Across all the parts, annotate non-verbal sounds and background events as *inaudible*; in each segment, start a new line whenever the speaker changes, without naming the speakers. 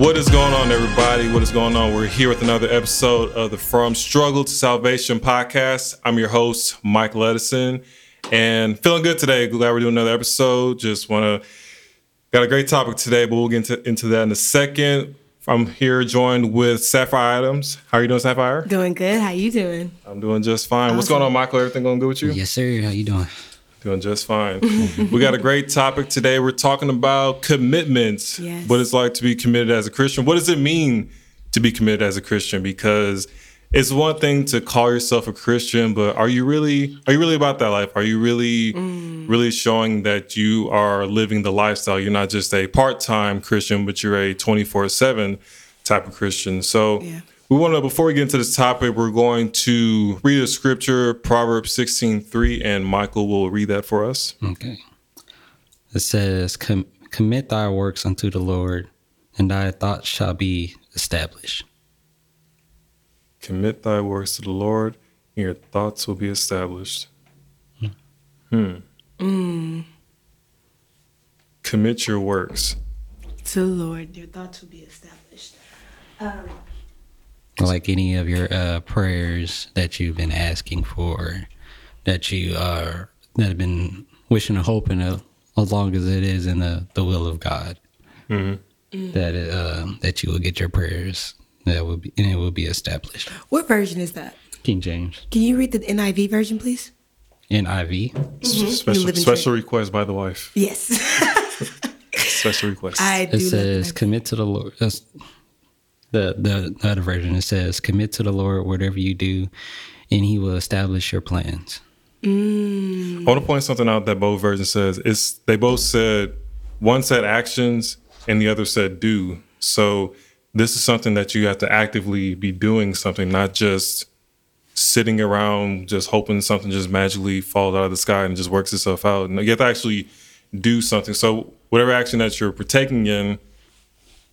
What is going on, everybody? What is going on? We're here with another episode of the From Struggle to Salvation podcast. I'm your host, Mike Edison, and feeling good today. Glad we're doing another episode. Just want to got a great topic today, but we'll get into, into that in a second. I'm here joined with Sapphire Adams. How are you doing, Sapphire?
Doing good. How you doing?
I'm doing just fine. What's going on, Michael? Everything going good with you?
Yes, sir. How you doing?
Doing just fine. we got a great topic today. We're talking about commitments.
Yes.
What it's like to be committed as a Christian. What does it mean to be committed as a Christian? Because it's one thing to call yourself a Christian, but are you really are you really about that life? Are you really mm. really showing that you are living the lifestyle? You're not just a part-time Christian, but you're a 24/7 type of Christian. So
Yeah.
We want to before we get into this topic, we're going to read a scripture, Proverbs 16:3, and Michael will read that for us.
Okay. It says, Com- Commit thy works unto the Lord, and thy thoughts shall be established.
Commit thy works to the Lord, and your thoughts will be established. Hmm. Commit your works.
To the Lord, your thoughts will be established. Um,
Like any of your uh, prayers that you've been asking for, that you are, that have been wishing and hoping uh, as long as it is in the, the will of God, that it, uh, that you will get your prayers, that will be, and it will be established.
what version is that?
King James.
Can you read the NIV version, please?
NIV.
S- Special, special request by the wife.
Yes. *laughs*
Special request.
I do.
It says, "Commit to the Lord." That's the the the other version. It says, "Commit to the Lord whatever you do, and He will establish your plans." Mm.
I want to point something out that both versions says. It's they both said one said actions and the other said do. So this is something that you have to actively be doing something, not just sitting around just hoping something just magically falls out of the sky and just works itself out. And you have to actually do something. So whatever action that you're partaking in,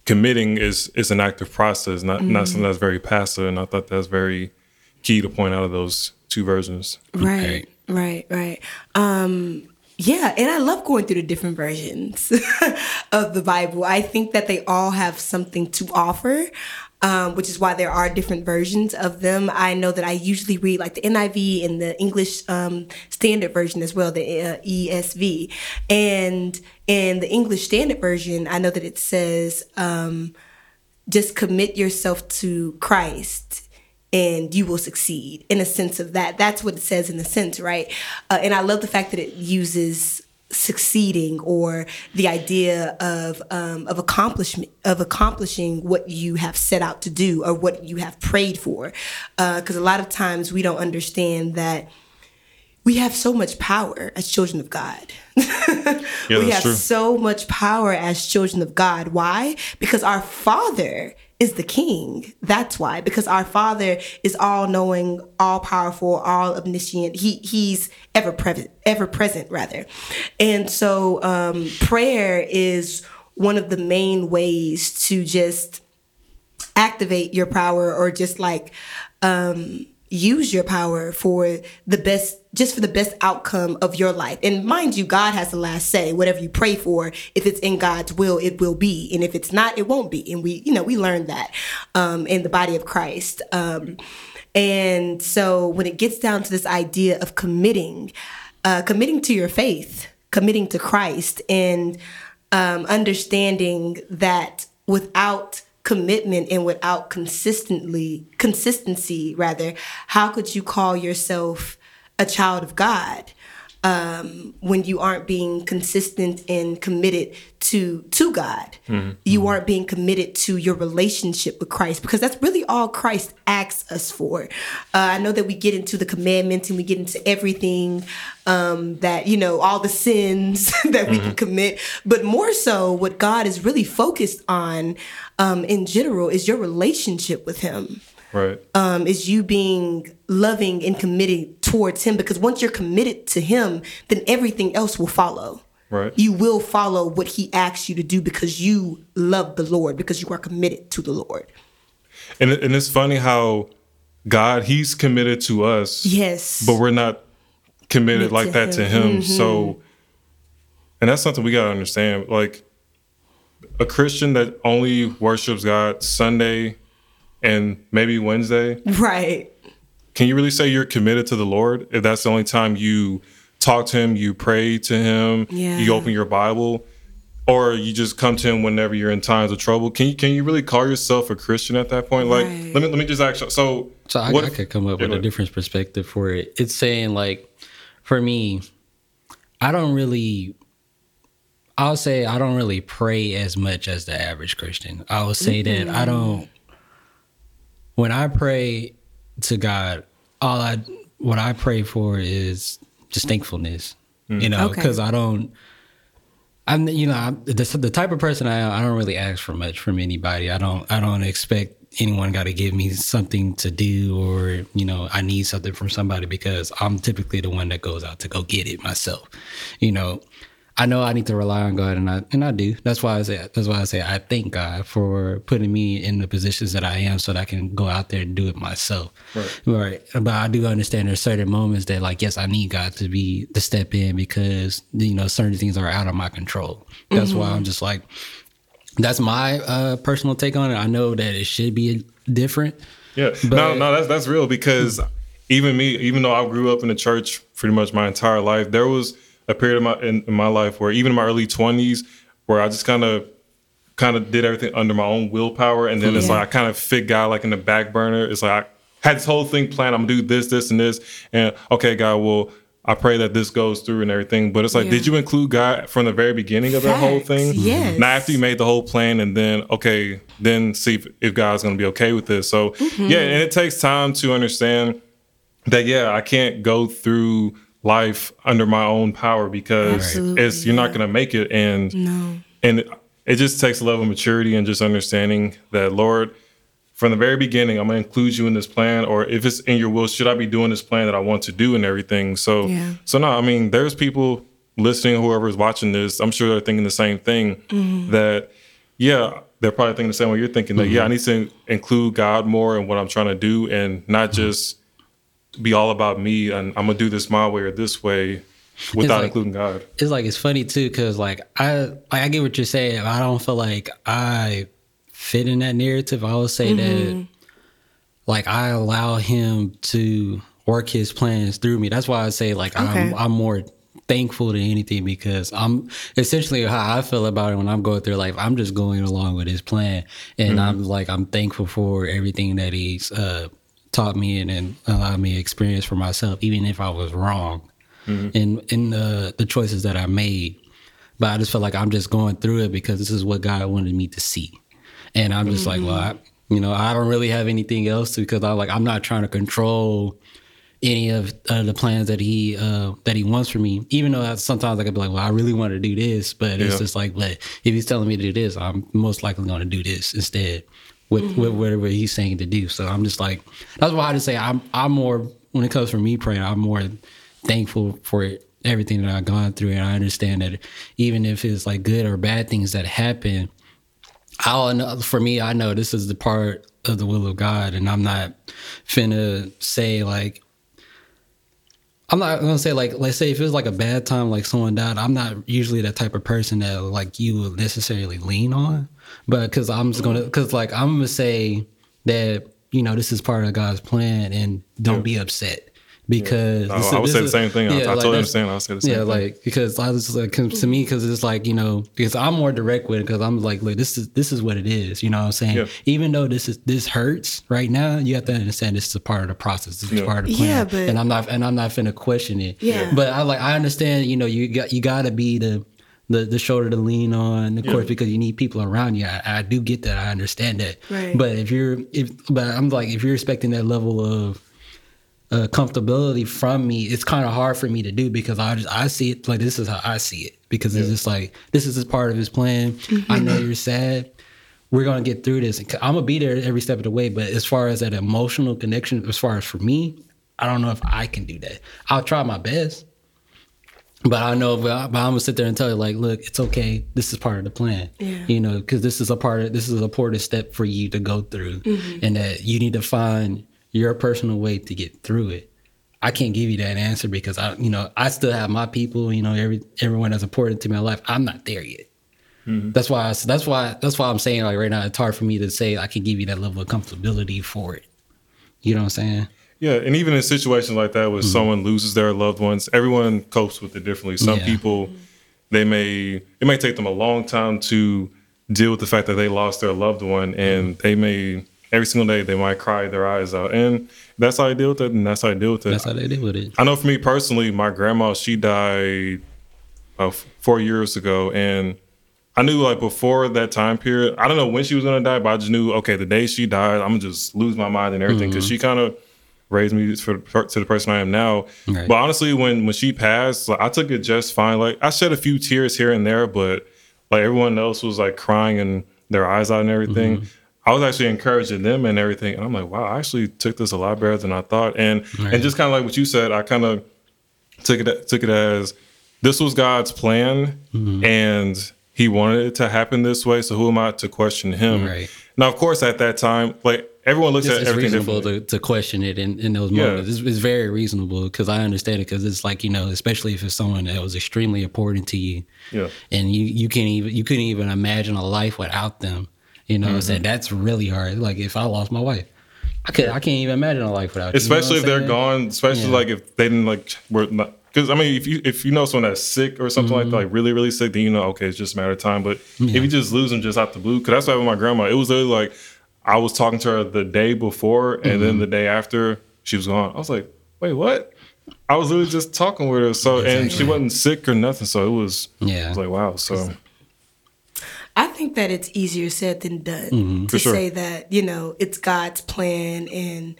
committing is is an active process, not not something that's very passive. And I thought that's very key to point out of those two versions.
Right, right, right. Um, yeah, and I love going through the different versions *laughs* of the Bible. I think that they all have something to offer, um, which is why there are different versions of them. I know that I usually read like the NIV and the English um, Standard Version as well, the uh, ESV. And in the English Standard Version, I know that it says, um, just commit yourself to Christ and you will succeed in a sense of that. That's what it says in the sense, right? Uh, and I love the fact that it uses succeeding or the idea of um, of accomplishment of accomplishing what you have set out to do or what you have prayed for because a lot of times we don't understand that we have so much power as children of God. *laughs*
Yeah,
we have
true.
so much power as children of God. Why? Because our Father is the King. That's why. Because our Father is all knowing, all powerful, all omniscient. He he's ever present, ever present rather. And so um, prayer is one of the main ways to just activate your power or just like um use your power for the best just for the best outcome of your life. And mind you god has the last say. Whatever you pray for if it's in god's will it will be. And if it's not it won't be. And we you know we learned that um in the body of christ. Um and so when it gets down to this idea of committing uh committing to your faith committing to christ and um understanding that without commitment and without consistently consistency rather how could you call yourself a child of god um, when you aren't being consistent and committed to to God. You aren't being committed to your relationship with Christ because that's really all Christ asks us for. Uh, I know that we get into the commandments and we get into everything um, that you know all the sins *laughs* that we can commit, but more so, what God is really focused on um, in general is your relationship with Him
Right.
um, is you being loving and committed towards him because once you're committed to him then everything else will follow
Right.
you will follow what he asks you to do because you love the lord because you are committed to the lord
And and it's funny how God He's committed to us,
yes
but we're not committed
Commit
like
to
that to
him.
Him. So, and that's something we gotta understand. Like, a Christian that only worships God Sunday and maybe Wednesday,
Right.
can you really say you're committed to the Lord if that's the only time you talk to Him, you pray to Him,
Yeah.
you open your Bible, or you just come to Him whenever you're in times of trouble? Can you can you really call yourself a Christian at that point? Like,
Right.
let me let me just ask. you- So,
So I,
what
I
if-
could come up with a different perspective for it. It's saying like, for me, I don't really. I'll say I don't really pray as much as the average Christian. I will say that I mm-hmm. don't. When I pray to God, all I what I pray for is just thankfulness. Mm. You know,
Okay.
because I don't. I'm you know I'm the, the type of person I am. I don't really ask for much from anybody. I don't I don't expect anyone got to give me something to do or you know I need something from somebody because I'm typically the one that goes out to go get it myself. You know, I know I need to rely on God and I and I do. That's why I say that's why I say I thank God for putting me in the positions that I am so that I can go out there and do it myself.
Right.
Right. But I do understand there's certain moments that like yes, I need God to be to step in because you know certain things are out of my control. That's why I'm just like that's my uh personal take on it. I know that it should be different.
Yeah, no,
But-
no, that's that's real because even me, even though I grew up in the church pretty much my entire life, there was a period of my in, in my life where even in my early twenties, where I just kind of kind of did everything under my own willpower, and then it's like I kind of fit God like in the back burner. It's like I had this whole thing planned. I'm gonna do this, this, and this, and okay, God, well. I pray that this goes through and everything, but it's like,
Yeah.
did you include God from the very beginning of that whole thing?
yes.
Now, after you made the whole plan, and then okay, then see if, if God's going to be okay with this. So
Mm-hmm.
yeah, and it takes time to understand that. Yeah, I can't go through life under my own power because
Absolutely,
it's you're not going to make it, and
No.
and it, it just takes a level of maturity and just understanding that Lord. From the very beginning, I'm gonna include you in this plan, or if it's in your will, should I be doing this plan that I want to do and everything? So,
Yeah.
so no, I mean, there's people listening, whoever is watching this, I'm sure they're thinking the same thing.
Mm-hmm.
That, yeah, they're probably thinking the same way you're thinking. That yeah, I need to include God more in what I'm trying to do, and not just be all about me and I'm gonna do this my way or this way without
like-
including God.
it's like it's funny too because like I like I get what you're saying. I don't feel like I fit in that narrative. I would say that like I allow him to work his plans through me. That's why I say like
Okay.
I'm I'm more thankful than anything because I'm essentially how I feel about it when I'm going through life. I'm just going along with his plan, and I'm like I'm thankful for everything that he's uh, taught me and, and allowed me experience for myself, even if I was wrong in in the the choices that I made. But I just felt like I'm just going through it because this is what God wanted me to see, and I'm just like, well, I, you know, I don't really have anything else to, because I like I'm not trying to control any of uh, the plans that he uh, that he wants for me. Even though I, sometimes I could be like, well, I really want to do this, but it's just like, but if he's telling me to do this, I'm most likely going to do this instead with, with mm-hmm. whatever he's saying to do. So I'm just like, that's why I just say I'm I'm more when it comes for me praying, I'm more thankful for everything that I've gone through, and I understand that even if it's like good or bad things that happen, I'll know for me, I know this is the part of the will of God, and I'm not finna say like I'm not gonna say like let's say if it was like a bad time, like someone died. I'm not usually that type of person that like you would necessarily lean on, but because I'm just gonna because like I'm gonna say that you know this is part of God's plan and don't
Yeah.
be upset because
I-
this
I would
this
say the same thing. Yeah, I- I totally
that's-
understand. I would say the same
yeah,
thing.
like because I was like 'cause to me because it's like you know because I'm more direct with it because I'm like look this is this is what it is you know what I'm saying
Yeah.
even though this is this hurts right now you have to understand this is a part of the process this is
Yeah.
part of the plan
Yeah, but-
and I'm not and I'm not finna question it
Yeah.
but I like I understand you know you got you gotta be the the, the shoulder to lean on of
Yeah.
course because you need people around you I, I do get that I understand that
Right.
but if you're if but I'm like if you're expecting that level of uh, comfortability from me, it's kind of hard for me to do because I just I see it like this is how I see it because it's just like this is just part of his plan. I know you're sad. We're gonna get through this. I'm gonna be there every step of the way. But as far as that emotional connection, as far as for me, I don't know if I can do that. I'll try my best, but I know. But, I, I'm gonna sit there and tell you like, look, it's okay. This is part of the plan.
Yeah.
You know, because this is a part of this is a important step for you to go through, mm-hmm. and that you need to find your personal way to get through it. I can't give you that answer because I, you know, I still have my people. You know, every everyone that's important to my life. I'm not there yet. Mm-hmm. That's why. I, that's why. That's why I'm saying like right now, it's hard for me to say I can give you that level of comfortability for it. You know what I'm saying?
Yeah, and even in situations like that, where mm-hmm. someone loses their loved ones, everyone copes with it differently. Some
Yeah.
people, they may it may take them a long time to deal with the fact that they lost their loved one, and mm-hmm. they may every single day they might cry their eyes out, and that's how I deal with it, and that's how I deal with it.
That's how they deal with it.
I know for me personally, my grandma she died uh, four years ago, and I knew like before that time period, I don't know when she was gonna die, but I just knew okay, the day she died, I'm gonna just lose my mind and everything because mm-hmm. she kind of raised me for, to the person I am now.
Right.
But honestly, when when she passed, like I took it just fine. Like I shed a few tears here and there, but like everyone else was like crying and their eyes out and everything. Mm-hmm. I was actually encouraging them and everything, and I'm like, wow, I actually took this a lot better than I thought. And and just kind of like what you said, I kind of took it took it as this was God's plan, mm-hmm. and He wanted it to happen this way. So who am I to question Him?
Right.
Now, of course, at that time, like everyone looks
It's,
at
it's
everything
reasonable to, to question it in, in those
Yeah.
moments. It's, it's very reasonable because I understand it because it's like you know, especially if it's someone that was extremely important to you,
Yeah.
and you you can't even you couldn't even imagine a life without them. You know, what I'm
Mm-hmm.
saying that's really hard. Like if I lost my wife, I could I can't even imagine a life without you. you know
especially if
what
they're gone. Especially
Yeah.
like if they didn't like were not. Because I mean, if you if you know someone that's sick or something like that, like really really sick, then you know okay, it's just a matter of time. But if you just lose them just out the blue, because that's why with my grandma, it was literally like I was talking to her the day before, and then the day after she was gone. I was like, wait, what? I was literally just talking with her. So and she wasn't sick or nothing. So it was I
Yeah.
was like wow. So
I think that it's easier said than done to
Mm-hmm. For sure.
say that you know it's God's plan and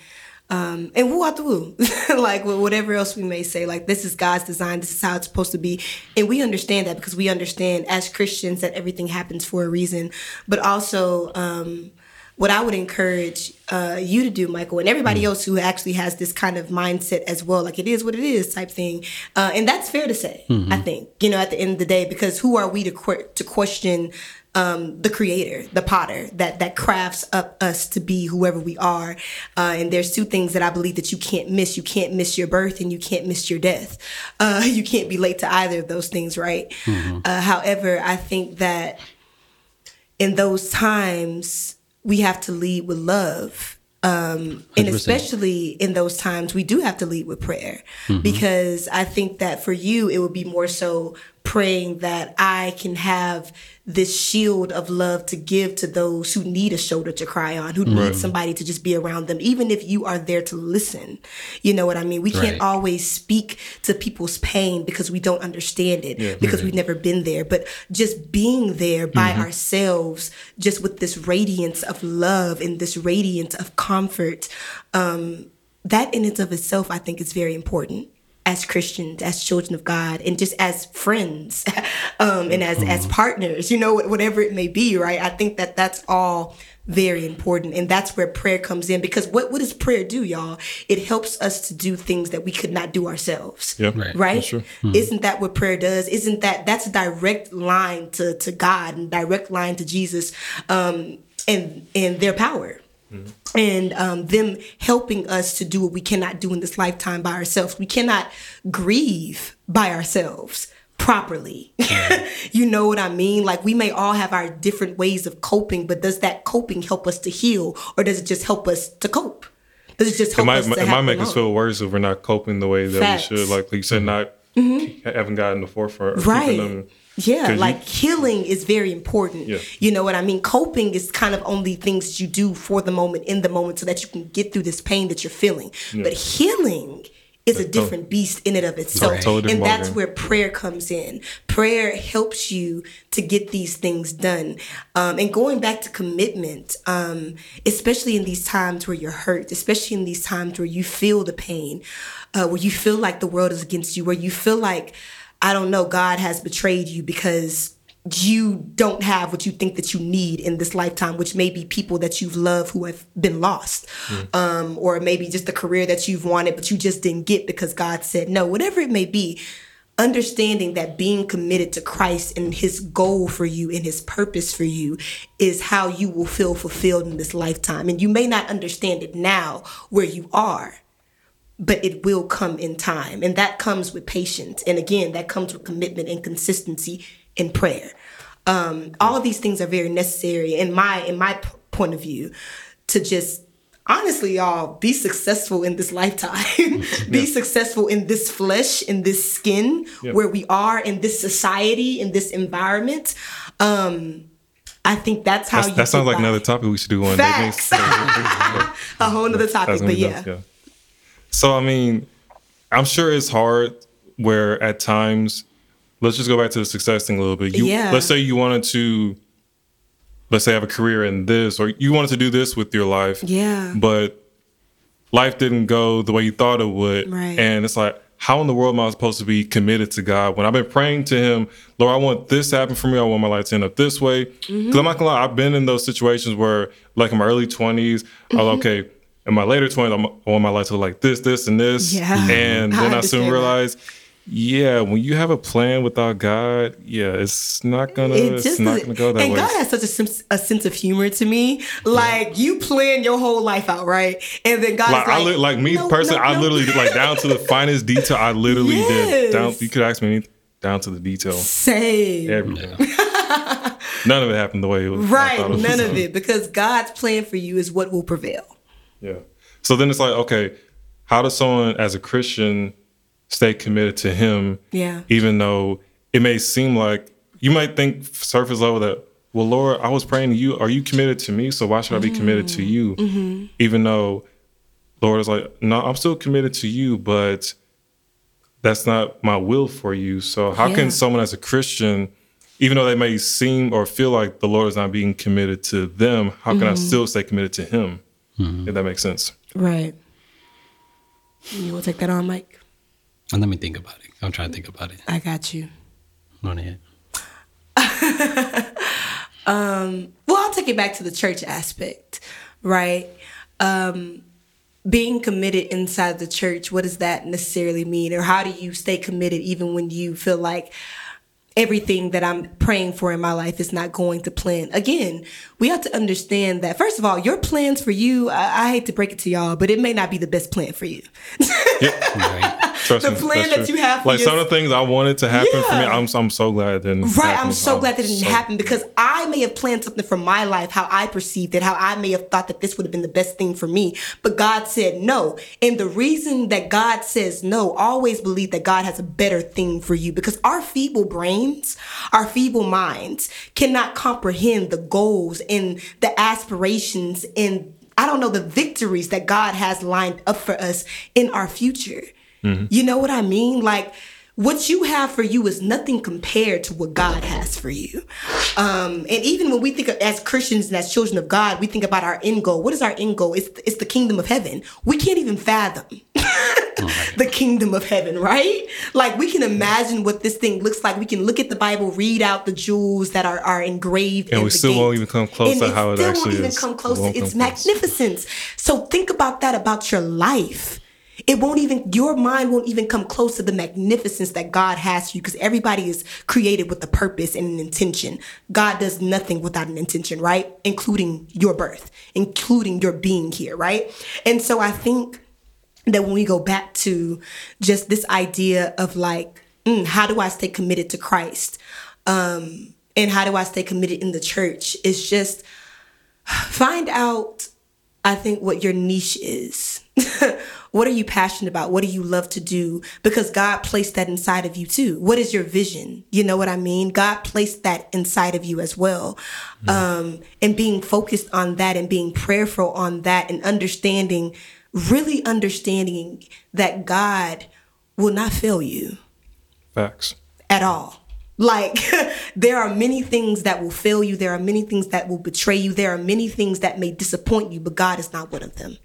um and woo out the woo, *laughs* like whatever else we may say. Like this is God's design. This is how it's supposed to be, and we understand that because we understand as Christians that everything happens for a reason. But also, um, what I would encourage uh, you to do, Michael, and everybody else who actually has this kind of mindset as well, like it is what it is type thing, uh, and that's fair to say. I think you know at the end of the day, because who are we to que- to question um, the creator, the potter that that crafts up us to be whoever we are. Uh, and there's two things that I believe that you can't miss. You can't miss your birth, and you can't miss your death. Uh, *laughs* you can't be late to either of those things, right? Uh, however, I think that in those times we have to lead with love um, and
100%.
especially in those times we do have to lead with prayer because i think that for you it would be more so praying that i can have this shield of love to give to those who need a shoulder to cry on who need somebody to just be around them even if you are there to listen. You know what i mean? We can't always speak to people's pain because we don't understand it because we've never been there. But just being there by ourselves just with this radiance of love and this radiance of comfort um, that in and of itself i think is very important as christians as children of god and just as friends *laughs* um, and as as partners you know whatever it may be right? I think that that's all very important and that's where prayer comes in because what, what does prayer do y'all? It helps us to do things that we could not do ourselves
yeah,
Right.
right?
That's true.
isn't that what prayer does? Isn't that that's a direct line to to god and direct line to jesus um and and their power and um, them helping us to do what we cannot do in this lifetime by ourselves. We cannot grieve by ourselves properly. *laughs* You know what i mean? Like we may all have our different ways of coping but does that coping help us to heal or does it just help us to cope? Does it just help
might
us to
it might
happen
make us feel worse if we're not coping the way that
Facts.
we should. Like you said, not haven't gotten the forefront.
Right.
them,
yeah
'cause you-
like healing is very important.
Yeah.
you know what i mean? Coping is kind of only things you do for the moment in the moment so that you can get through this pain that you're feeling. But healing is a different beast in and of itself
Right.
And that's where prayer comes in. Prayer helps you to get these things done. Um, and going back to commitment um, especially in these times where you're hurt especially in these times where you feel the pain uh, where you feel like the world is against you where you feel like i don't know god has betrayed you because you don't have what you think that you need in this lifetime, which may be people that you've loved who have been lost, um, or maybe just the career that you've wanted, but you just didn't get because God said no, whatever it may be. Understanding that being committed to Christ and his goal for you and his purpose for you is how you will feel fulfilled in this lifetime. And you may not understand it now where you are, but it will come in time. And that comes with patience. And again, that comes with commitment and consistency in prayer. Um, all of these things are very necessary in my in my p- point of view to just honestly y'all be successful in this lifetime *laughs* be successful in this flesh in this skin
Yeah.
where we are in this society in this environment um i think that's how
That's,
you
that sounds like another topic we should do one
Facts.
day. *laughs*
a whole nother topic but yeah
dope, So I mean, I'm sure it's hard where at times, let's just go back to the success thing a little bit. You,
Yeah.
Let's say you wanted to, let's say have a career in this, or you wanted to do this with your life.
Yeah.
But life didn't go the way you thought it would.
Right.
And it's like, how in the world am I supposed to be committed to God when I've been praying to Him, Lord, I want this to happen for me. I want my life to end up this way. Because
Mm-hmm.
I'm not gonna lie, I've been in those situations where, like in my early 20s, I
Mm-hmm.
was okay. In my later 20s, I'm, want my life to look like this, this, and this.
Yeah.
Mm-hmm.
And
then I,
understand
soon
that.
realized, yeah, when you have a plan without God, yeah, it's not gonna,
it
it's
just
not gonna go that
and
way.
God has such a, sense- a sense of humor to me. Like you plan your whole life out, right? And then God's
like,
like,
I li- like me
"No,
personally,
no,
I literally did, like down to the *laughs* finest detail. I literally did down. You could ask me anything, down to the detail,
same.
everything. *laughs* None of it happened the way it was.
Right,
thought was
none
gonna.
of it because God's plan for you is what will prevail.
Yeah. So then it's like, okay, how does someone as a Christian stay committed to Him?
Yeah.
Even though it may seem like you might think surface level that, well, Lord, I was praying to you. Are you committed to me? So why should I be committed to mm-hmm. you? Mm-hmm. Even though Lord is like, no, I'm still committed to you, but that's not my will for you. So how
Yeah.
can someone as a Christian, even though they may seem or feel like the Lord is not being committed to them, how can I mm-hmm. still stay committed to Him? If that makes sense.
Right. You will take that on, Mike?
And let me think about it. I'm trying to think about it.
I got you.
On it. *laughs*
Well, I'll take it back to the church aspect, right? Um, being committed inside the church, what does that necessarily mean? Or how do you stay committed even when you feel like everything that I'm praying for in my life is not going to plan? Again, we have to understand that, first of all, your plans for you, I, I hate to break it to y'all, but it may not be the best plan for you. *laughs*
Right.
Trust
The
me,
plan that you have for
like some of the things I wanted to happen for me. I'm I'm so glad it didn't.
Right,
happen.
I'm so glad that it didn't
so-
happen because I may have planned something for my life, how I perceived it, how I may have thought that this would have been the best thing for me. But God said no. And the reason that God says no, always believe that God has a better thing for you because our feeble brains, our feeble minds cannot comprehend the goals and the aspirations and I don't know the victories that God has lined up for us in our future. You know what I mean? Like what you have for you is nothing compared to what God has for you. Um, and even when we think of, as Christians and as children of God, we think about our end goal. What is our end goal? It's, it's the kingdom of heaven. We can't even fathom *laughs* the kingdom of heaven, right? Like we can imagine what this thing looks like. We can look at the Bible, read out the jewels that are, are engraved.
And we still won't even come close
And
to how it
still
actually
won't even
is.
come close to its
close.
magnificence. So think about that about your life. It won't even, your mind won't even come close to the magnificence that God has for you because everybody is created with a purpose and an intention. God does nothing without an intention, right? Including your birth, including your being here, right? And so I think that when we go back to just this idea of like, mm, how do I stay committed to Christ? Um, and how do I stay committed in the church? It's just find out, I think, what your niche is. *laughs* what are you passionate about? What do you love to do? Because God placed that inside of you too. What is your vision? You know what I mean? God placed that inside of you as well. Um, and being focused on that and being prayerful on that and understanding, really understanding that God will not fail you
Facts.
at all. Like, *laughs* there are many things that will fail you. There are many things that will betray you. There are many things that may disappoint you, but God is not one of them.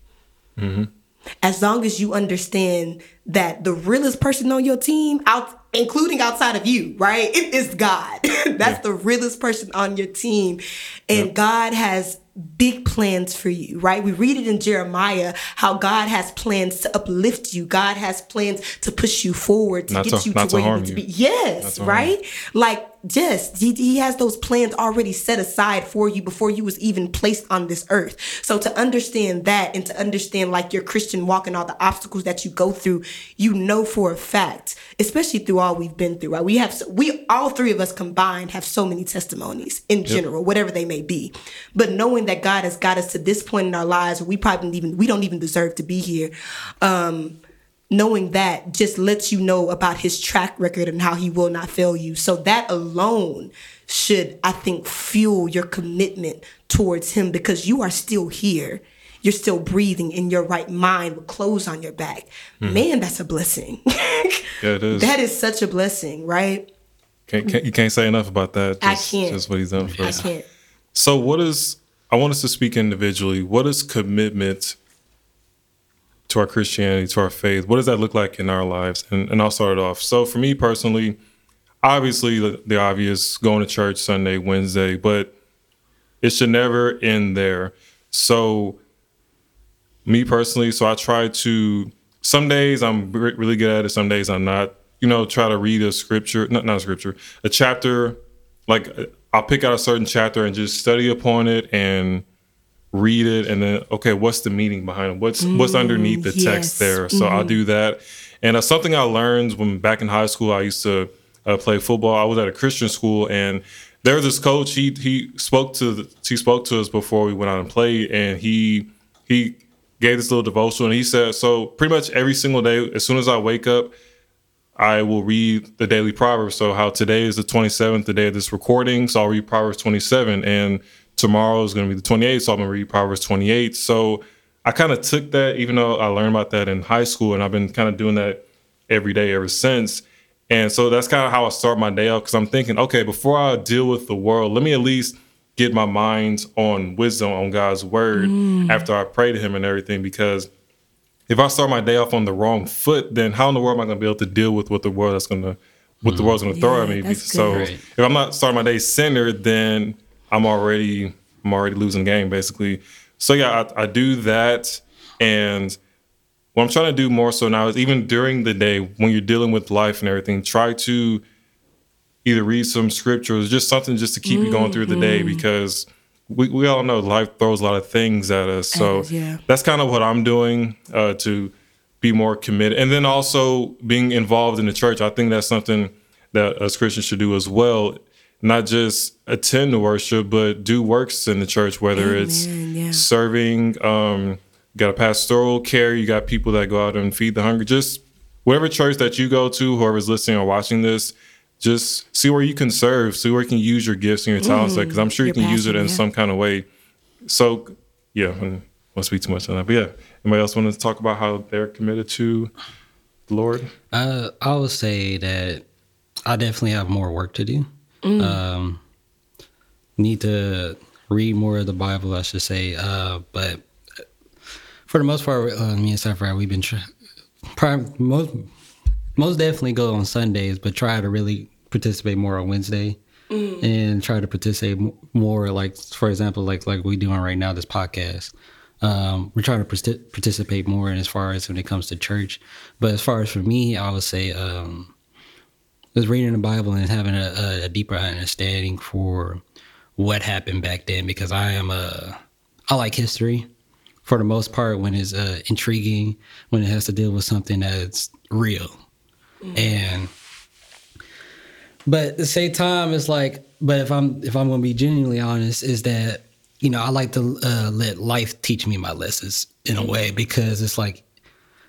As long as you understand that the realest person on your team, out including outside of you, right? It is God. *laughs* That's the realest person on your team. And God has big plans for you, right? We read it in Jeremiah how God has plans to uplift you. God has plans to push you forward, to
Not
get
to-
you to where you need to be. Yes,
Not to harm
right? Like yes, he, he has those plans already set aside for you before you was even placed on this earth. So to understand that and to understand like your Christian walk and all the obstacles that you go through, you know for a fact, especially through all we've been through. Right? We have so, we all three of us combined have so many testimonies in general, whatever they may be. But knowing that God has got us to this point in our lives, where we probably don't even we don't even deserve to be here. Um, knowing that just lets you know about his track record and how he will not fail you. So that alone should, I think, fuel your commitment towards him because you are still here. You're still breathing in your right mind with clothes on your back. Mm. Man, that's a blessing.
yeah, it is.
That is such a blessing, right?
Can't, can't, you can't say enough about that.
Just, I can't.
Just what he's done for
us. I can't.
So, what is, I want us to speak individually. What is commitment to our Christianity, to our faith? What does that look like in our lives? And, and I'll start it off. So for me personally, obviously the, the obvious going to church Sunday, Wednesday, but it should never end there. So me personally, so I try to. Some days I'm really good at it. Some days I'm not. You know, try to read a scripture, not not a scripture, a chapter. Like uh, I'll pick out a certain chapter and just study upon it and read it and then okay what's the meaning behind it? What's mm, what's underneath the yes. text there? So mm-hmm. i'll do that. And uh, something i learned when back in high school i used to uh, play football. I was at a christian school and there was this coach. He he spoke to the, he spoke to us before we went out and played and he he gave this little devotional and he said so pretty much every single day as soon as i wake up i will read the daily proverbs. So how today is the 27th the day of this recording. So i'll read proverbs 27 and tomorrow is going to be the 28th, so I'm going to read Proverbs 28. So I kind of took that, even though I learned about that in high school, and I've been kind of doing that every day ever since. And so that's kind of how I start my day out because I'm thinking, okay, before I deal with the world, let me at least get my mind on wisdom, on God's word mm. after I pray to Him and everything. Because if I start my day off on the wrong foot, then how in the world am I going to be able to deal with what the world that's going to what mm. the world's going to yeah, throw at me? So right. if I'm not starting my day centered, then I'm already I'm already losing the game basically. So yeah, I, I do that, and what I'm trying to do more so now is even during the day when you're dealing with life and everything, try to either read some scriptures, just something just to keep mm-hmm. you going through the day mm-hmm. because we, we all know life throws a lot of things at us. So yeah. that's kind of what I'm doing uh, to be more committed. And then also being involved in the church. I think that's something that us Christians should do as well not just attend the worship, but do works in the church, whether Amen, it's yeah. serving, um, got a pastoral care, you got people that go out and feed the hungry. Just whatever church that you go to, whoever's listening or watching this, just see where you can serve, see where you can use your gifts and your talents, because I'm sure you can passion, use it in yeah. some kind of way. So, yeah, I won't speak too much on that, but yeah. Anybody else want to talk about how they're committed to the Lord?
Uh, I would say that I definitely have more work to do. Mm. Um, need to read more of the Bible, I should say. Uh, but for the most part, uh, me and Sapphire, we've been try, most most definitely go on Sundays, but try to really participate more on Wednesday. Mm. And try to participate more, like for example, like like we doing right now, this podcast. Um, we're trying to participate more in as far as when it comes to church. But as far as for me, I would say um, was reading the Bible and having a, a, deeper understanding for what happened back then because I am a I like history for the most part when it's uh, intriguing when it has to deal with something that's real mm-hmm. and but at the same time it's like but if I'm if I'm gonna be genuinely honest is that you know I like to uh, let life teach me my lessons in a way because it's like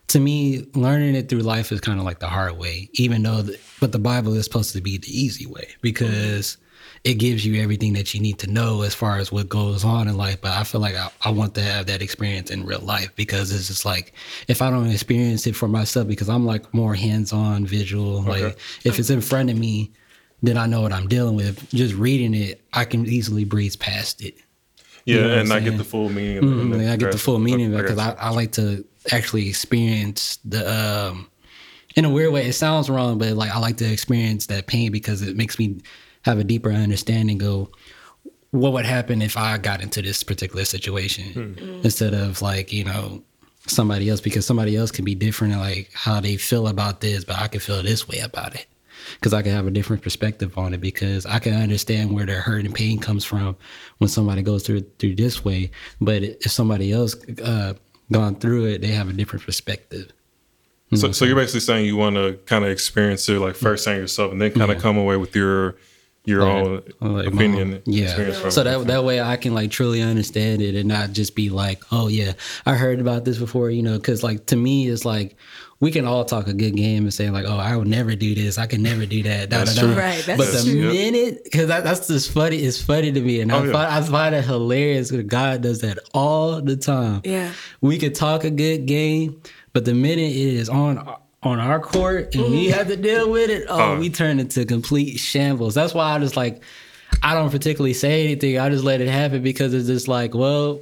to me, learning it through life is kind of like the hard way, even though, the, but the Bible is supposed to be the easy way because it gives you everything that you need to know as far as what goes on in life. But I feel like I, I want to have that experience in real life because it's just like, if I don't experience it for myself, because I'm like more hands on visual, okay. like if it's in front of me, then I know what I'm dealing with. Just reading it, I can easily breeze past it.
Yeah, you know and I get the full meaning. Of
mm-hmm, I get the full meaning because I, I, like to actually experience the um in a weird way it sounds wrong but like i like to experience that pain because it makes me have a deeper understanding of what would happen if i got into this particular situation hmm. instead of like you know somebody else because somebody else can be different like how they feel about this but i can feel this way about it because I can have a different perspective on it because I can understand where their hurt and pain comes from when somebody goes through through this way. But if somebody else uh, gone through it, they have a different perspective.
So, so you're basically saying you want to kind of experience it like first hand yourself, and then kind of
Yeah.
come away with your your own
Like
opinion.
own- yeah. So that that way I can like truly understand it and not just be like, oh yeah, I heard about this before, you know, because like to me it's like we can all talk a good game and say like, oh, I will never do this, I can never do that. Da,
That's
da, da.
true.
Right, that's
but the
true.
minute, because that, that's just funny. It's funny to me, and
Oh,
I,
yeah.
find, I find it hilarious. 'cause God does that all the time.
Yeah.
we could talk a good game, but the minute it is on on our court and we mm-hmm. have to deal with it, oh,
Oh.
we turn into complete shambles. That's why I just like I don't particularly say anything. I just let it happen because it's just like, well,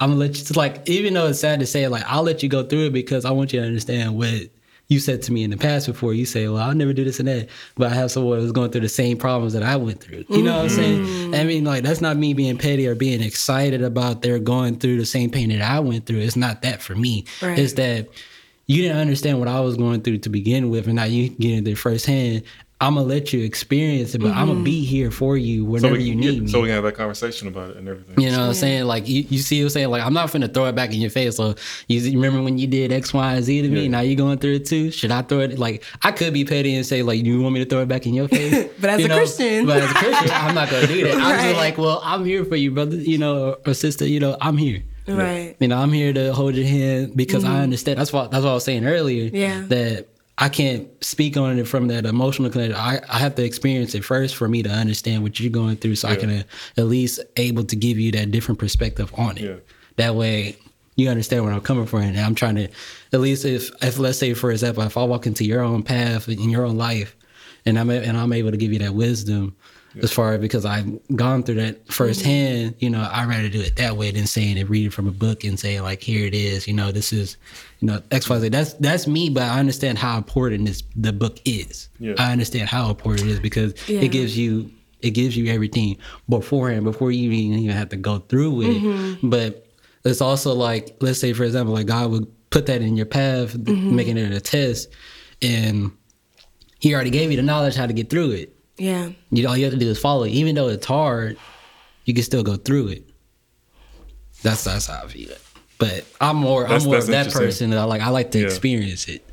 I'm gonna let you. Like even though it's sad to say, like I'll let you go through it because I want you to understand what you said to me in the past before. You say, well, I'll never do this and that, but I have someone who's going through the same problems that I went through. You know what I'm saying? Mm-hmm. I mean, like that's not me being petty or being excited about they're going through the same pain that I went through. It's not that for me.
Right.
It's that you didn't understand what I was going through to begin with, and now you get it firsthand. I'm gonna let you experience it, but I'm gonna be mm-hmm. here for you
so
whenever
we,
you
yeah,
need me.
so we can have that conversation about it and everything.
You know what I'm saying? Like you, you see what I'm saying? Like I'm not finna throw it back in your face. So you you remember when you did X, Y, and Z to me?
Yeah.
Now you're going through it too? Should I throw it? Like I could be petty and say like, you want me to throw it back in your face? *laughs*
But as
You
a
know?
Christian.
but as a Christian, I'm not gonna do that. I'm
Right.
just like, well, I'm here for you, brother. You know, or sister. You know, I'm here.
Right.
You know, I'm here to hold your hand because I mm-hmm. understand. That's what that's what I was saying earlier.
Yeah.
That I can't speak on it from that emotional connection. I, I have to experience it first for me to understand what you're going through, so I can uh, at least able to give you that different perspective on it.
Yeah.
That way, you understand where I'm coming from, and I'm trying to at least if if let's say for example, if I walk into your own path in your own life, and I'm and I'm able to give you that wisdom. As far as because I've gone through that firsthand, mm-hmm. you know, I'd rather do it that way than saying it, read it from a book and say like, here it is, you know, this is, you know, X Y Z. That's that's me, but I understand how important this the book is.
Yeah.
I understand how important it is because
Yeah.
it gives you it gives you everything beforehand before you even even have to go through with it. Mm-hmm. But it's also like, let's say for example, like God would put that in your path, mm-hmm. making it a test, and He already gave you the knowledge how to get through it.
Yeah.
You all you have to do is follow it. Even though it's hard, you can still go through it. That's that's how I feel it. But I'm more
That's-
I'm more of that person that I like I like to
Yeah.
experience it.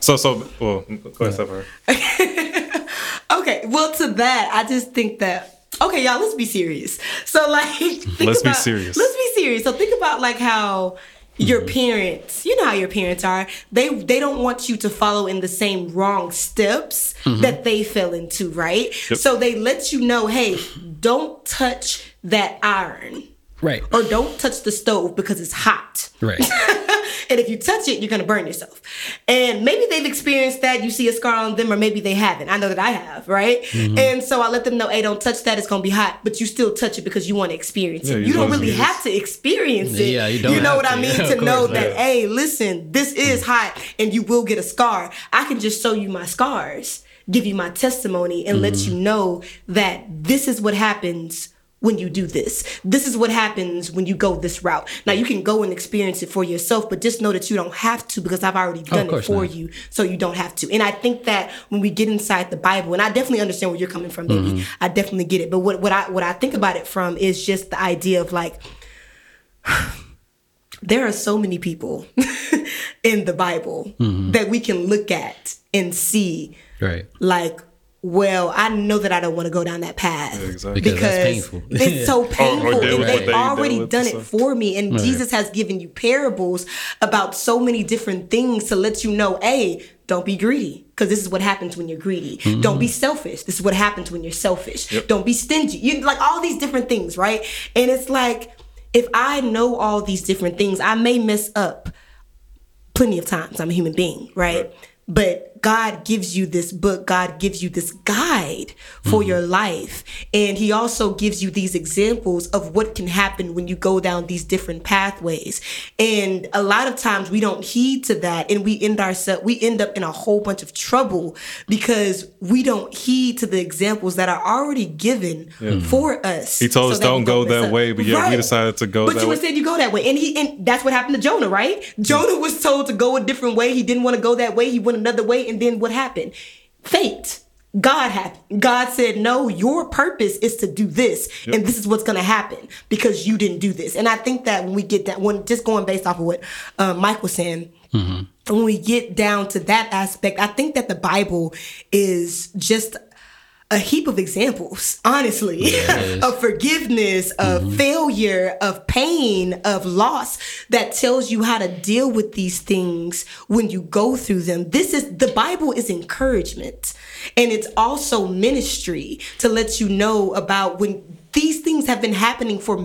So so well, go ahead, Steph. *laughs*
Okay, well, to that, I just think that okay, y'all, let's be serious. So, like, *laughs* think
Let's be
about-
serious.
Let's be serious. So, think about like how your mm-hmm. parents, you know how your parents are. They they don't want you to follow in the same wrong steps mm-hmm. that they fell into, right?
Yep.
So they let you know, hey, don't touch that iron.
Right.
Or don't touch the stove because it's hot.
Right. *laughs*
and if you touch it, you're gonna burn yourself. And maybe they've experienced that. You see a scar on them, or maybe they haven't. I know that I have, right?
Mm-hmm.
And so I let them know, hey, don't touch that. It's gonna be hot, but you still touch it because you want to experience
Yeah,
it.
you
don't really have to experience it.
Yeah, you don't
You
know
what I mean?
Of
to know that,
yeah.
hey, listen, this is hot, and you will get a scar. I can just show you my scars, give you my testimony, and let
Mm-hmm.
you know that this is what happens when you do this. This is what happens when you go this route. Now you can go and experience it for yourself, but just know that you don't have to because I've already done it for
not.
you, so you don't have to. And I think that when we get inside the Bible, and I definitely understand where you're coming from, baby.
Mm-hmm.
I definitely get it. But what, what I what I think about it from is just the idea of like *sighs* there are so many people *laughs* in the Bible
Mm-hmm.
that we can look at and see
right.
like well i know that i don't want to go down that path
Yeah, exactly.
Because
because
that's painful.
it's so *laughs* painful
deal
and they've
they
already done it
stuff.
for me and
Right.
jesus has given you parables about so many different things to let you know hey don't be greedy because this is what happens when you're greedy
Mm-hmm.
don't be selfish this is what happens when you're selfish
Yep.
don't be stingy you like all these different things right and it's like if i know all these different things i may mess up plenty of times. I'm a human being, right? But God gives you this book, God gives you this guide for mm-hmm. your life. And He also gives you these examples of what can happen when you go down these different pathways. And a lot of times we don't heed to that and we end ourselves we end up in a whole bunch of trouble because we don't heed to the examples that are already given mm-hmm. for us.
He told us
so we
don't go
mess
that
up.
way, but yeah, we decided to go
But
that
you
way.
instead you go that way. And he and that's what happened to Jonah, right? Mm-hmm. Jonah was told to go a different way. He didn't want to go that way. He went another way. And then what happened? Fate. God happened. God said, "No, your purpose is to do this, and this is what's going to happen because you didn't do this." And I think that when we get that, when just going based off of what uh, Mike was saying, when we get down to that aspect, I think that the Bible is just a heap of examples, honestly,
is. *laughs*
of forgiveness, of mm-hmm. failure, of pain, of loss that tells you how to deal with these things when you go through them. This is the Bible is encouragement and it's also ministry to let you know about when these things have been happening for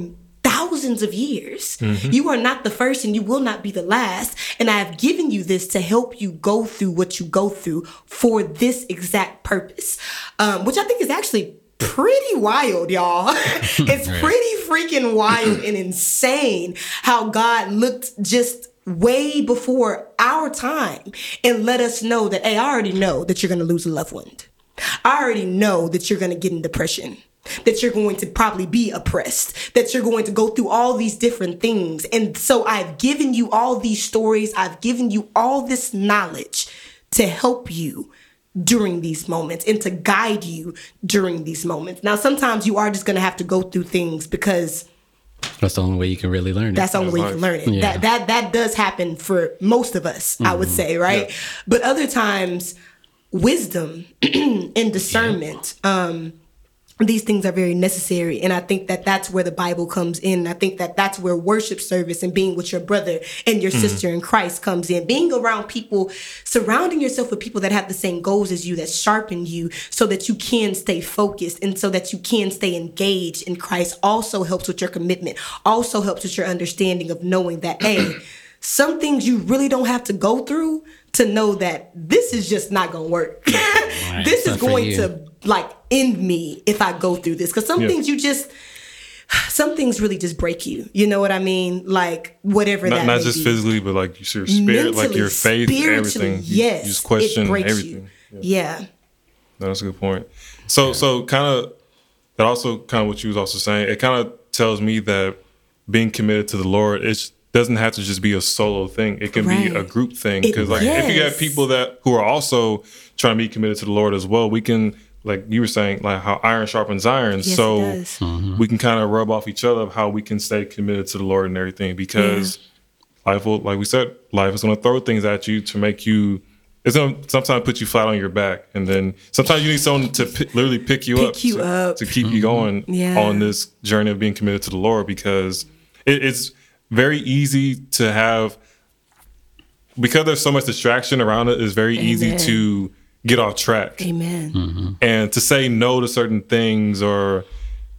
thousands of years. You are not the first and you will not be the last. And I have given you this to help you go through what you go through for this exact purpose, um, which I think is actually pretty wild, y'all. *laughs* it's pretty freaking wild and insane how God looked just way before our time and let us know that, hey, I already know that you're going to lose a loved one. I already know that you're going to get in depression, that you're going to probably be oppressed, that you're going to go through all these different things. And so I've given you all these stories, I've given you all this knowledge to help you during these moments and to guide you during these moments. Now, sometimes you are just going to have to go through things because
That's the only way you can really learn it.
that's the only way you can learn it.
Yeah.
That that that does happen for most of us, I would say, right? But other times, wisdom *clears throat* and discernment. Um, these things are very necessary, and I think that that's where the Bible comes in. I think that that's where worship service and being with your brother and your sister in Christ comes in. Being around people, surrounding yourself with people that have the same goals as you, that sharpen you, so that you can stay focused and so that you can stay engaged in Christ. Also helps with your commitment. Also helps with your understanding of knowing that hey *clears throat* some things you really don't have to go through to know that this is just not gonna work. *laughs* this is going to like end me if I go through this. Because some
Yeah.
things you just some things really just break you. You know what I mean? Like whatever
Not,
that
not just
be.
physically, but like your spirit, like your faith, everything.
Yes,
you just question
it breaks
everything.
You. Yeah.
No, that's a good point. So, so kind of that also kind of what you was also saying. It kind of tells me that being committed to the Lord, it doesn't have to just be a solo thing. It can be a group thing. Because like if you
yes.
got people that who are also trying to be committed to the Lord as well, we can like you were saying, like how iron sharpens iron.
Yes, it
so
does. Mm-hmm.
we can kind of rub off each other of how we can stay committed to the Lord and everything. Because life will, like we said, life is going to throw things at you to make you. It's going to sometimes put you flat on your back, and then sometimes you need someone to pi- literally pick you
Pick
up,
you
to,
up.
to keep you mm-hmm. going
Yeah.
on this journey of being committed to the Lord. Because it, it's very easy to have because there's so much distraction around it. It's very easy to get off track
Amen.
and to say no to certain things or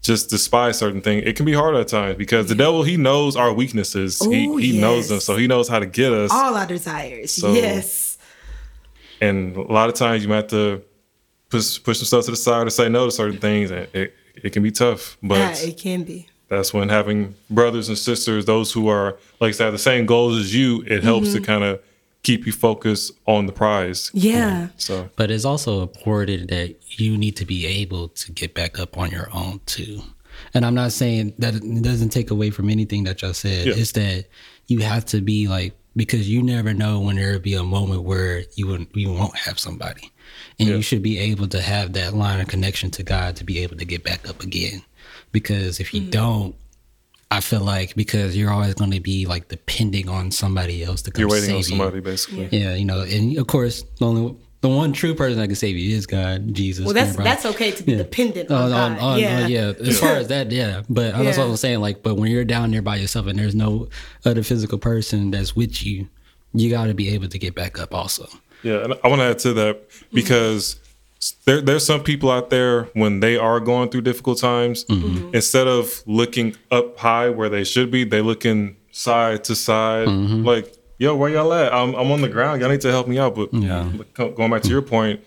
just despise certain things it can be hard at times because the devil he knows our weaknesses he,
Ooh,
he knows them so he knows how to get us
All our desires.
So-
yes.
and a lot of times you might have to push push some stuff to the side or say no to certain things and it, it can be tough but
Yeah, it can be.
that's when having brothers and sisters those who are like I said have the same goals as you it helps
Mm-hmm.
to kind of keep you focused on the prize
Yeah.
so
But it's also important that you need to be able to get back up on your own too. And I'm not saying that it doesn't take away from anything that y'all said.
Yeah.
It's that you have to be like because you never know when there'll be a moment where you won't you won't have somebody, and
Yeah.
you should be able to have that line of connection to God to be able to get back up again. Because if you
Mm-hmm.
don't, I feel like because you're always going to be like depending on somebody else to come
you're waiting
save
on
you.
somebody basically
Yeah, you know, and of course, the only the one true person that can save you is God, Jesus.
Well, that's that's okay to be dependent oh, on,
On, on,
God.
Oh, on-
yeah.
on- yeah. As far as that, yeah. But uh, that's what
I
was saying. Like, but when you're down there by yourself and there's no other physical person that's with you, you got to be able to get back up. Also,
Yeah, and I want to add to that because there there's some people out there when they are going through difficult times, mm-hmm. Mm-hmm. instead of looking up high where they should be, they looking side to side, mm-hmm. like, yo, where y'all at? I'm I'm on the ground. Y'all need to help me out. But
Yeah.
going back to your point,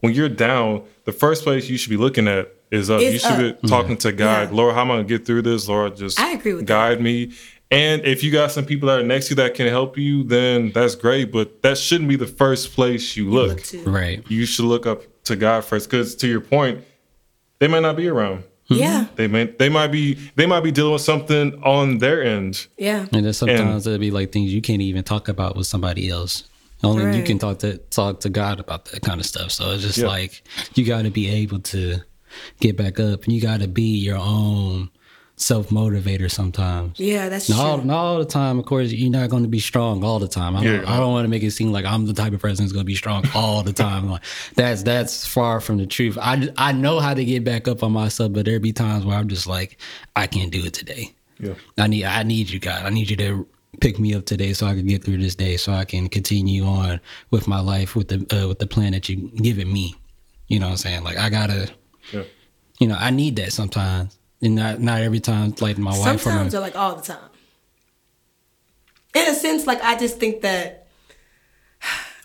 when you're down, the first place you should be looking at is up.
Is
you should
up.
be talking to God.
Yeah.
Lord, how am I gonna get through this? Lord, just
I agree with that.
guide me. And if you got some people that are next to you that can help you, then that's great. But that shouldn't be the first place you look.
Look
right?
You should look up to God first, because to your point, they might not be around. Hmm.
Yeah.
They may they might be they might be dealing with something on their end.
Yeah.
And then sometimes it'll be like things you can't even talk about with somebody else Only you can talk to talk to God about that kind of stuff. So it's just
Yeah.
like you got to be able to get back up, and you got to be your own self motivator sometimes.
Yeah, that's
Not all,
true.
not all the time, of course. You're not going to be strong all the time. I don't,
Yeah.
I don't want to make it seem like I'm the type of person who's going to be strong all the time. Like, that's that's far from the truth. I I know how to get back up on myself, but there be times where I'm just like, I can't do it today.
Yeah.
I need I need you, God. I need you to pick me up today so I can get through this day, so I can continue on with my life with the uh, with the plan that you given me. You know what I'm saying? Like I gotta,
Yeah.
you know, I need that sometimes, and not not every time. Like my wife or my,
Sometimes or like all the time. In a sense, like I just think that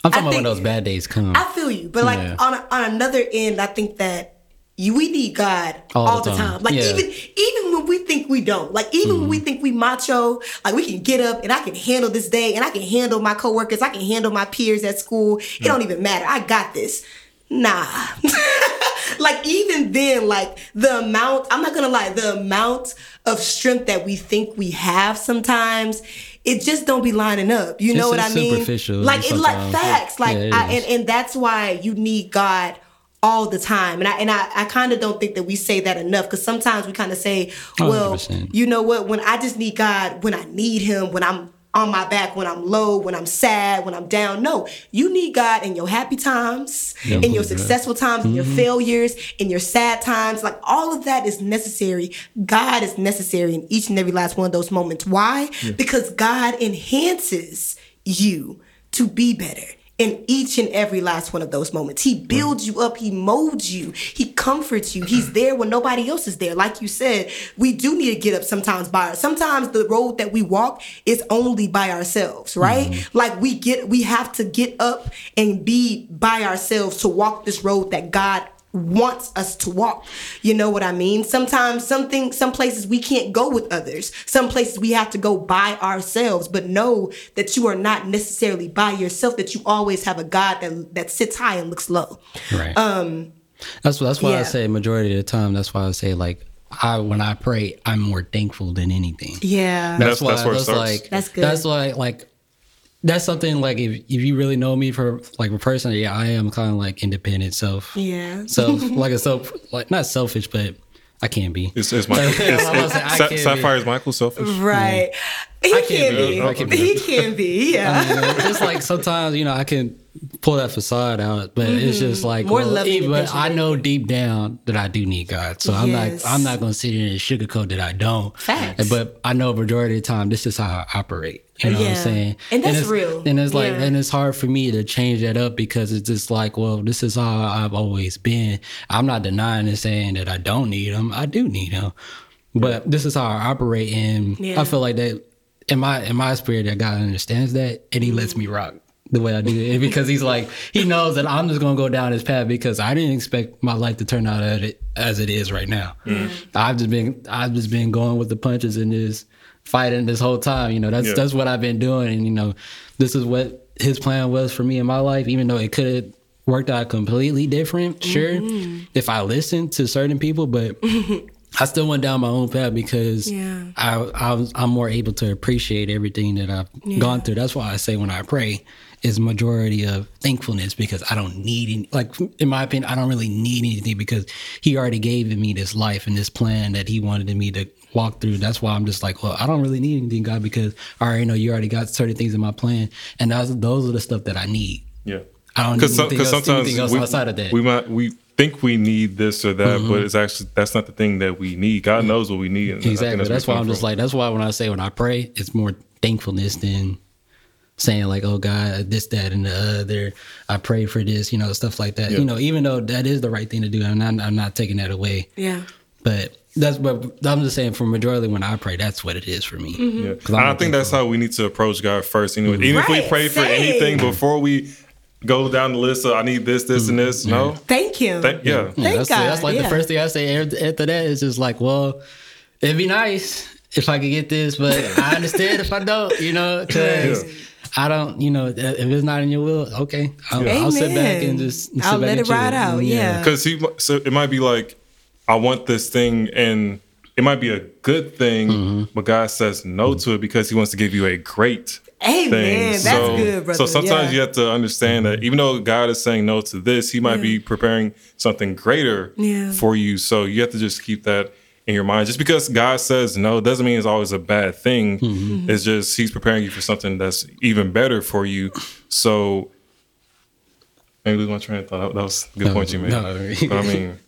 I'm talking
I
about when those bad days come.
I feel you, but like
Yeah.
on a, on another end, I think that you, we need God all,
All
the
the
time.
time.
Like
Yeah.
even even when we think we don't, like even when we mm-hmm. think we macho, like we can get up and I can handle this day and I can handle my coworkers, I can handle my peers at school. It mm. don't even matter. I got this. Nah. *laughs* like even then, like the amount, I'm not gonna lie, the amount of strength that we think we have sometimes, it just don't be lining up. You know
It's
what I mean?
superficial
Like it like facts. Like
Yeah,
I, and, and that's why you need God all the time. And I and I, I kind of don't think that we say that enough because sometimes we kind of say, well,
100%.
you know what, when I just need God, when I need him, when I'm on my back, when I'm low, when I'm sad, when I'm down. No, you need God in your happy times, in your
yeah.
successful times, in your failures, in your sad times. Like all of that is necessary. God is necessary in each and every last one of those moments. Why? Because God enhances you to be better in each and every last one of those moments. He builds you up, he molds you, he comforts you. He's there when nobody else is there. Like you said, we do need to get up sometimes by ourselves. sometimes the road that we walk is only by ourselves, right? Mm-hmm. Like we get we have to get up and be by ourselves to walk this road that God wants us to walk. You know what I mean? Sometimes something some places we can't go with others. Some places we have to go by ourselves, but know that you are not necessarily by yourself that you always have a God that that sits high and looks low.
Right. Um. That's that's why
yeah.
I say majority of the time. That's why I say like I when I pray, I'm more thankful than anything.
Yeah.
That's-
why
that's where
that's
starts.
like
That's good.
That's why like that's something like if if you really know me for like a person, yeah, I am kind of like independent self.
Yeah.
Self *laughs* like a self like not selfish, but I can be.
It's, it's Michael. *laughs* It's,
I was gonna say, I
it's,
can't be-
Sapphire is Michael selfish.
Right. He
I can't
can
be.
be.
I can be.
He can be. Yeah.
You know, it's like sometimes you know I can pull that facade out, but it's just like
Mm-hmm. More
well,
loving
even- but I know deep down that I do need God, so I'm not I'm not gonna sit here and sugarcoat that I don't.
Facts.
But I know majority of the time this is how I operate. You know what I'm saying?
And that's
it's,
real.
And it's like
Yeah.
and it's hard for me to change that up because it's just like, well, this is how I've always been. I'm not denying and saying that I don't need them. I do need them, But this is how I operate and
Yeah.
I feel like that in my in my spirit that God understands that and he lets me rock the way I do it *laughs* because he's like he knows that I'm just gonna go down this path because I didn't expect my life to turn out as it, as it is right now. Mm-hmm. I've just been I've just been going with the punches and just fighting this whole time. You know that's
Yeah.
that's what I've been doing and you know this is what his plan was for me in my life. Even though it could have worked out completely different, sure, mm-hmm. if I listened to certain people, but. *laughs* I still went down my own path because
Yeah.
I, I was, I'm more able to appreciate everything that I've gone through. That's why I say when I pray, is majority of thankfulness because I don't need any, like in my opinion, I don't really need anything because He already gave me this life and this plan that He wanted me to walk through. That's why I'm just like, well, I don't really need anything, God, because I already know You already got certain things in my plan, and those those are the stuff that I need.
Yeah.
I don't need
Because
anything, else,
sometimes
anything else
we,
outside of that.
We might we think we need this or that, but it's actually that's not the thing that we need. God knows what we need. And I think
Exactly. That's,
where
why I'm
comes
just like. That's why when I say when I pray, it's more thankfulness than saying like, "Oh God, this, that, and the other." I pray for this, you know, stuff like that.
Yeah.
You know, even though that is the right thing to do, I'm not, I'm not taking that away.
Yeah.
But that's but I'm just saying for majority when I pray, that's what it is for me.
Mm-hmm.
Yeah.
'Cause I'm
And I
not
think that's how we need to approach God first. Anyway, even if we
Right,
pray for anything before we go down the list of I need this, this, and this. No,
Thank you.
Thank- yeah.
Yeah,
Thank
that's,
God,
that's like
yeah.
the first thing I say after after that is just like, well, it'd be nice if I could get this, but I understand if I don't, you know, because I don't, you know, if it's not in your will, okay, I'll, I'll sit back and just sit
I'll
back
let
and
it ride
chill.
out, yeah.
because he so it might be like I want this thing and it might be a good thing,
Mm-hmm.
but God says no to it because He wants to give you a great
Amen.
things.
That's
so,
good, brother.
So sometimes
Yeah.
you have to understand that even though God is saying no to this, He might be preparing something greater
Yeah.
for you. So you have to just keep that in your mind. Just because God says no doesn't mean it's always a bad thing.
Mm-hmm.
It's just He's preparing you for something that's even better for you. So maybe lose my train of thought. That was a good
No,
point you made.
no.
But I mean,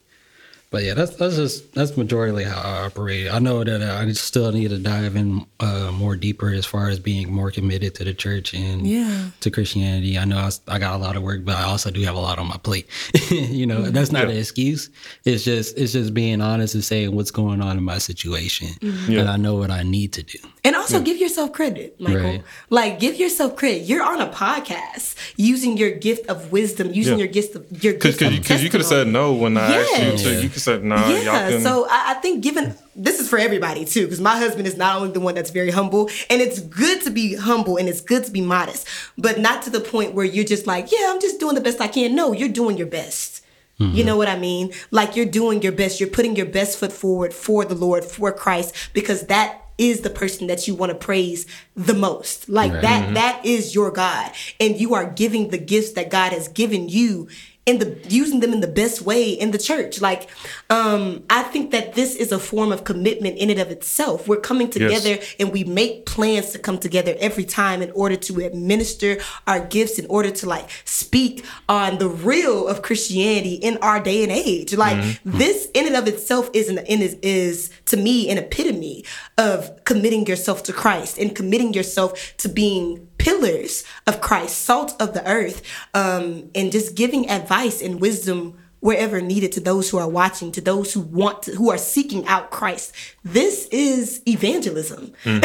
But yeah, that's that's just that's majorly how I operate. I know that uh, I still need to dive in uh, more deeper as far as being more committed to the church and
Yeah.
to Christianity. I know I got a lot of work, but I also do have a lot on my plate. *laughs* you know, that's not
Yeah.
an excuse. It's just it's just being honest and saying what's going on in my situation,
Mm-hmm.
Yeah.
and I know what I need to do.
And also give yourself credit, Michael.
Right.
Like give yourself credit. You're on a podcast using your gift of wisdom, using
Yeah.
your gift of your
because
gift
you,
of
'cause you could have said no when I asked you.
Yes.
To, you could have said nah.
Yeah,
can,
so I, I think given this is for everybody too, because my husband is not only the one that's very humble, and it's good to be humble and it's good to be modest, but not to the point where you're just like, yeah, I'm just doing the best I can. No, you're doing your best. You mm-hmm. know what I mean? Like you're doing your best. You're putting your best foot forward for the Lord, for Christ, because that is the person that you want to praise the most. Like
Right.
that mm-hmm. that is your God. And you are giving the gifts that God has given you in the using them in the best way in the church. Like um I think that this is a form of commitment in and of itself. We're coming together and we make plans to come together every time in order to administer our gifts in order to like speak on the real of Christianity in our day and age. Like this in and of itself is an in is, is to me an epitome of committing yourself to Christ and committing yourself to being pillars of Christ, salt of the earth, um, and just giving advice and wisdom wherever needed to those who are watching, to those who want to, who are seeking out Christ. This is evangelism. *laughs*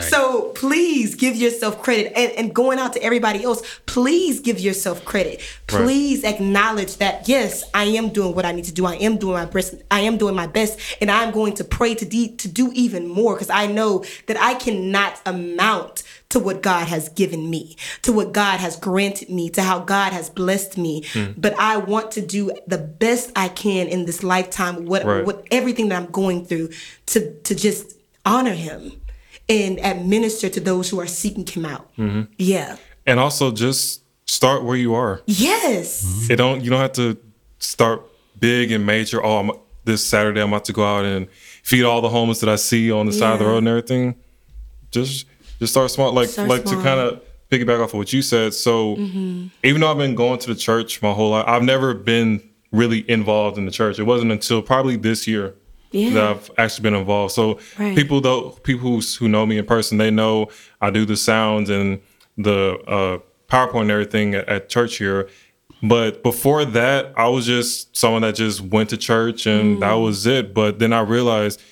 So please give yourself credit and, and going out to everybody else, please give yourself credit. Please acknowledge that yes, I am doing what I need to do. I am doing my best. I am doing my best and I'm going to pray to de- to do even more because I know that I cannot amount to what God has given me, to what God has granted me, to how God has blessed me. Hmm. But I want to do the best I can in this lifetime, what
Right.
what everything that I'm going through to to just honor him and administer to those who are seeking him out. Mm-hmm. Yeah.
and also just start where you are.
Yes.
It don't you don't have to start big and major. Oh, I'm, this Saturday I'm about to go out and feed all the homeless that I see on the side of the road and everything. Just just start small. Like
Start
like to kind of piggyback off of what you said. So even though I've been going to the church my whole life, I've never been really involved in the church. It wasn't until probably this year
Yeah.
that I've actually been involved. So
Right.
people though people who, who know me in person, they know I do the sounds and the uh, PowerPoint and everything at, at church here. But before that, I was just someone that just went to church and that
Mm.
was it. But then I realized,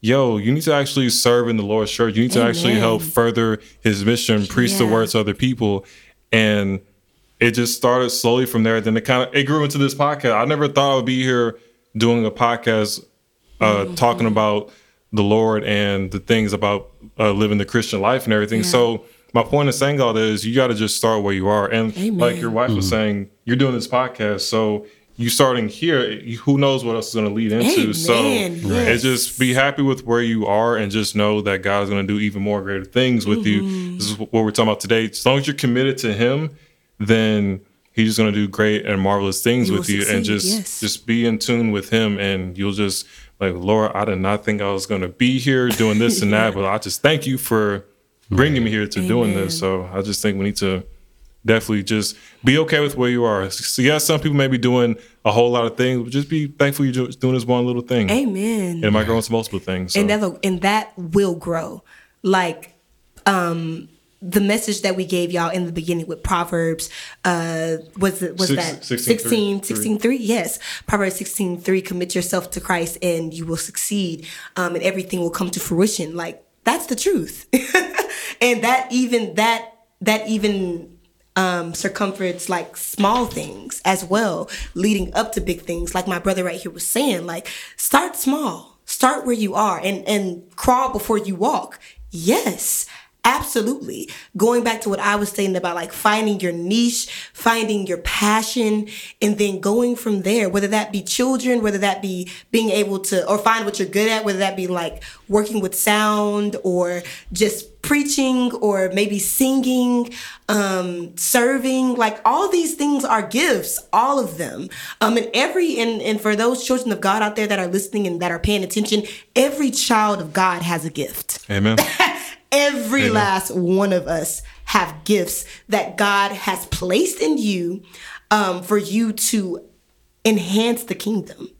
yo, you need to actually serve in the Lord's church. You need to actually help further His mission, preach the word to other people, and it just started slowly from there. Then it kind of it grew into this podcast. I never thought I would be here doing a podcast uh, talking about the Lord and the things about uh, living the Christian life and everything. So my point of saying all this is you got to just start where you are. And
Amen.
like your wife was saying, you're doing this podcast, so you starting here. Who knows what else is going to lead into?
Amen.
So
Yes.
it's just be happy with where you are and just know that God's going to do even more greater things with
Mm-hmm.
you. This is what we're talking about today. As long as you're committed to Him, then He's just going to do great and marvelous things
You
with you. And just
yes.
just be in tune with Him, and you'll just like Lord, I did not think I was going to be here doing this and that, *laughs* but I just thank you for bringing me here to doing this. So I just think we need to definitely just be okay with where you are. So yeah, some people may be doing a whole lot of things, but just be thankful you're doing this one little thing.
Amen.
And it might grow into multiple things. So.
and that and that will grow like um the message that we gave y'all in the beginning with proverbs uh was it was
Six-
that
16,
16
three.
16 3 yes proverbs 16 3 commit yourself to christ and you will succeed um and everything will come to fruition like that's the truth *laughs* and that even that that even um, circumference like small things as well, leading up to big things. Like my brother right here was saying, like start small, start where you are, and and crawl before you walk. Yes, Absolutely. Going back to what I was saying about like finding your niche, finding your passion, and then going from there, whether that be children, whether that be being able to, or find what you're good at, whether that be like working with sound or just preaching or maybe singing, um, serving, like all these things are gifts, all of them. Um, and every, and, and for those children of God out there that are listening and that are paying attention, every child of God has a gift.
Amen. *laughs*
Every Amen. last one of us have gifts that God has placed in you um, for you to enhance the kingdom.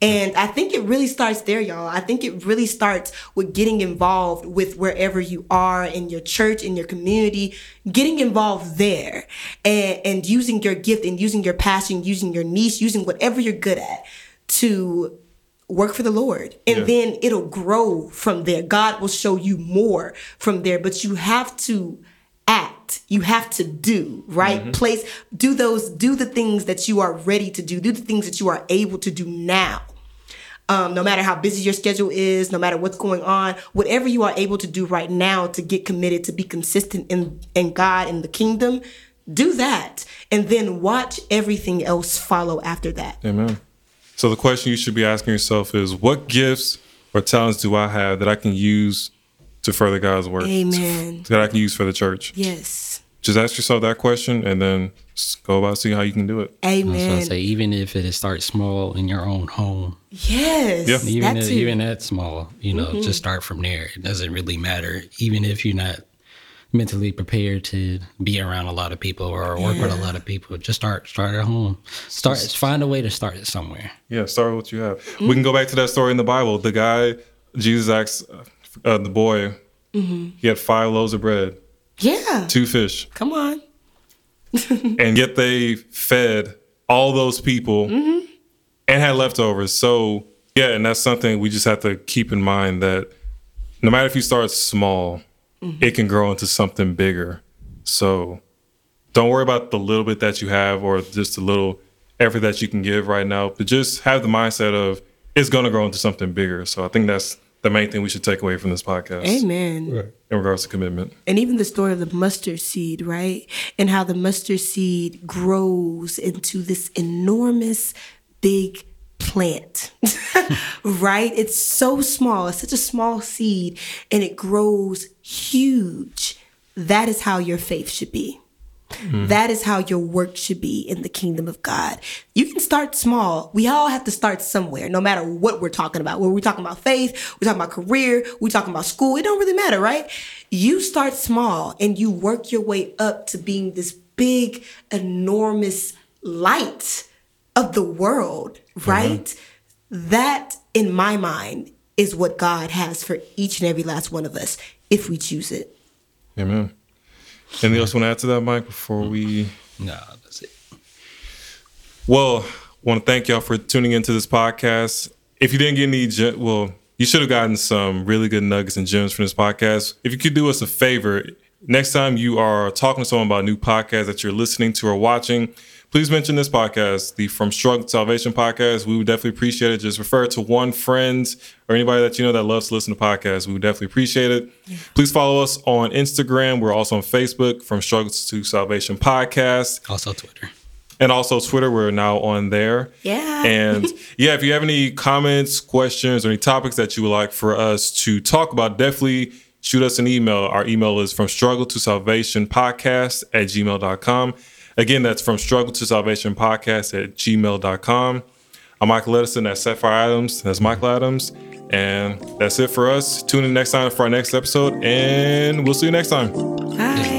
And I think it really starts there, y'all. I think it really starts with getting involved with wherever you are in your church, in your community, getting involved there and, and using your gift and using your passion, using your niche, using whatever you're good at to work for the Lord. And yeah. then it'll grow from there. God will show you more from there, but you have to act. You have to do, right? Mm-hmm. Place, do those, do the things that you are ready to do, do the things that you are able to do now. Um, no matter how busy your schedule is, no matter what's going on, whatever you are able to do right now to get committed, to be consistent in, in God and the kingdom, do that. And then watch everything else follow after that.
Amen. So the question you should be asking yourself is what gifts or talents do I have that I can use to further God's work?
Amen.
That I can use for the church.
Yes.
Just ask yourself that question and then go about see how you can do it.
Amen.
I say even if it starts small in your own home.
Yes.
Yeah.
Even that if, even that small, you know, mm-hmm. just start from there. It doesn't really matter. Even if you're not mentally prepared to be around a lot of people or work yeah. with a lot of people. Just start start at home. Start find a way to start it somewhere.
Yeah, start with what you have. Mm-hmm. We can go back to that story in the Bible. The guy Jesus asked uh, the boy. Mm-hmm. He had five loaves of bread.
Yeah.
Two fish.
Come on. *laughs*
and yet they fed all those people mm-hmm. and had leftovers. So yeah, and that's something we just have to keep in mind that no matter if you start small, mm-hmm. it can grow into something bigger. So don't worry about the little bit that you have or just the little effort that you can give right now, but just have the mindset of it's going to grow into something bigger. So I think that's the main thing we should take away from this podcast.
Amen. Right.
In regards to commitment.
And even the story of the mustard seed, right? And how the mustard seed grows into this enormous, big plant, *laughs* right? It's so small. It's such a small seed and it grows huge. That is how your faith should be. Mm-hmm. That is how your work should be in the kingdom of God. You can start small. We all have to start somewhere, no matter what we're talking about. When we're talking about faith, we're talking about career, we're talking about school, it don't really matter, right? You start small and you work your way up to being this big, enormous light of the world, right? Mm-hmm. That, in my mind, is what God has for each and every last one of us if we choose it.
Amen. Anything else you want to add to that, Mike, before we?
No, that's it.
Well, want to thank y'all for tuning into this podcast. If you didn't get any, well, you should have gotten some really good nuggets and gems from this podcast. If you could do us a favor, next time you are talking to someone about a new podcast that you're listening to or watching, please mention this podcast, the From Struggle to Salvation podcast. We would definitely appreciate it. Just refer it to one friend or anybody that you know that loves to listen to podcasts. We would definitely appreciate it. Yeah. Please follow us on Instagram. We're also on Facebook, From Struggle to Salvation podcast.
Also Twitter.
And also Twitter, we're now on there.
Yeah.
And *laughs* yeah, if you have any comments, questions, or any topics that you would like for us to talk about, definitely shoot us an email. Our email is from struggle to salvation podcast at gmail.com. Again, that's from struggle to salvation podcast at gmail.com. I'm Michael Edison. That's Sapphire Adams. That's Michael Adams. And that's it for us. Tune in next time for our next episode, and we'll see you next time.
Bye.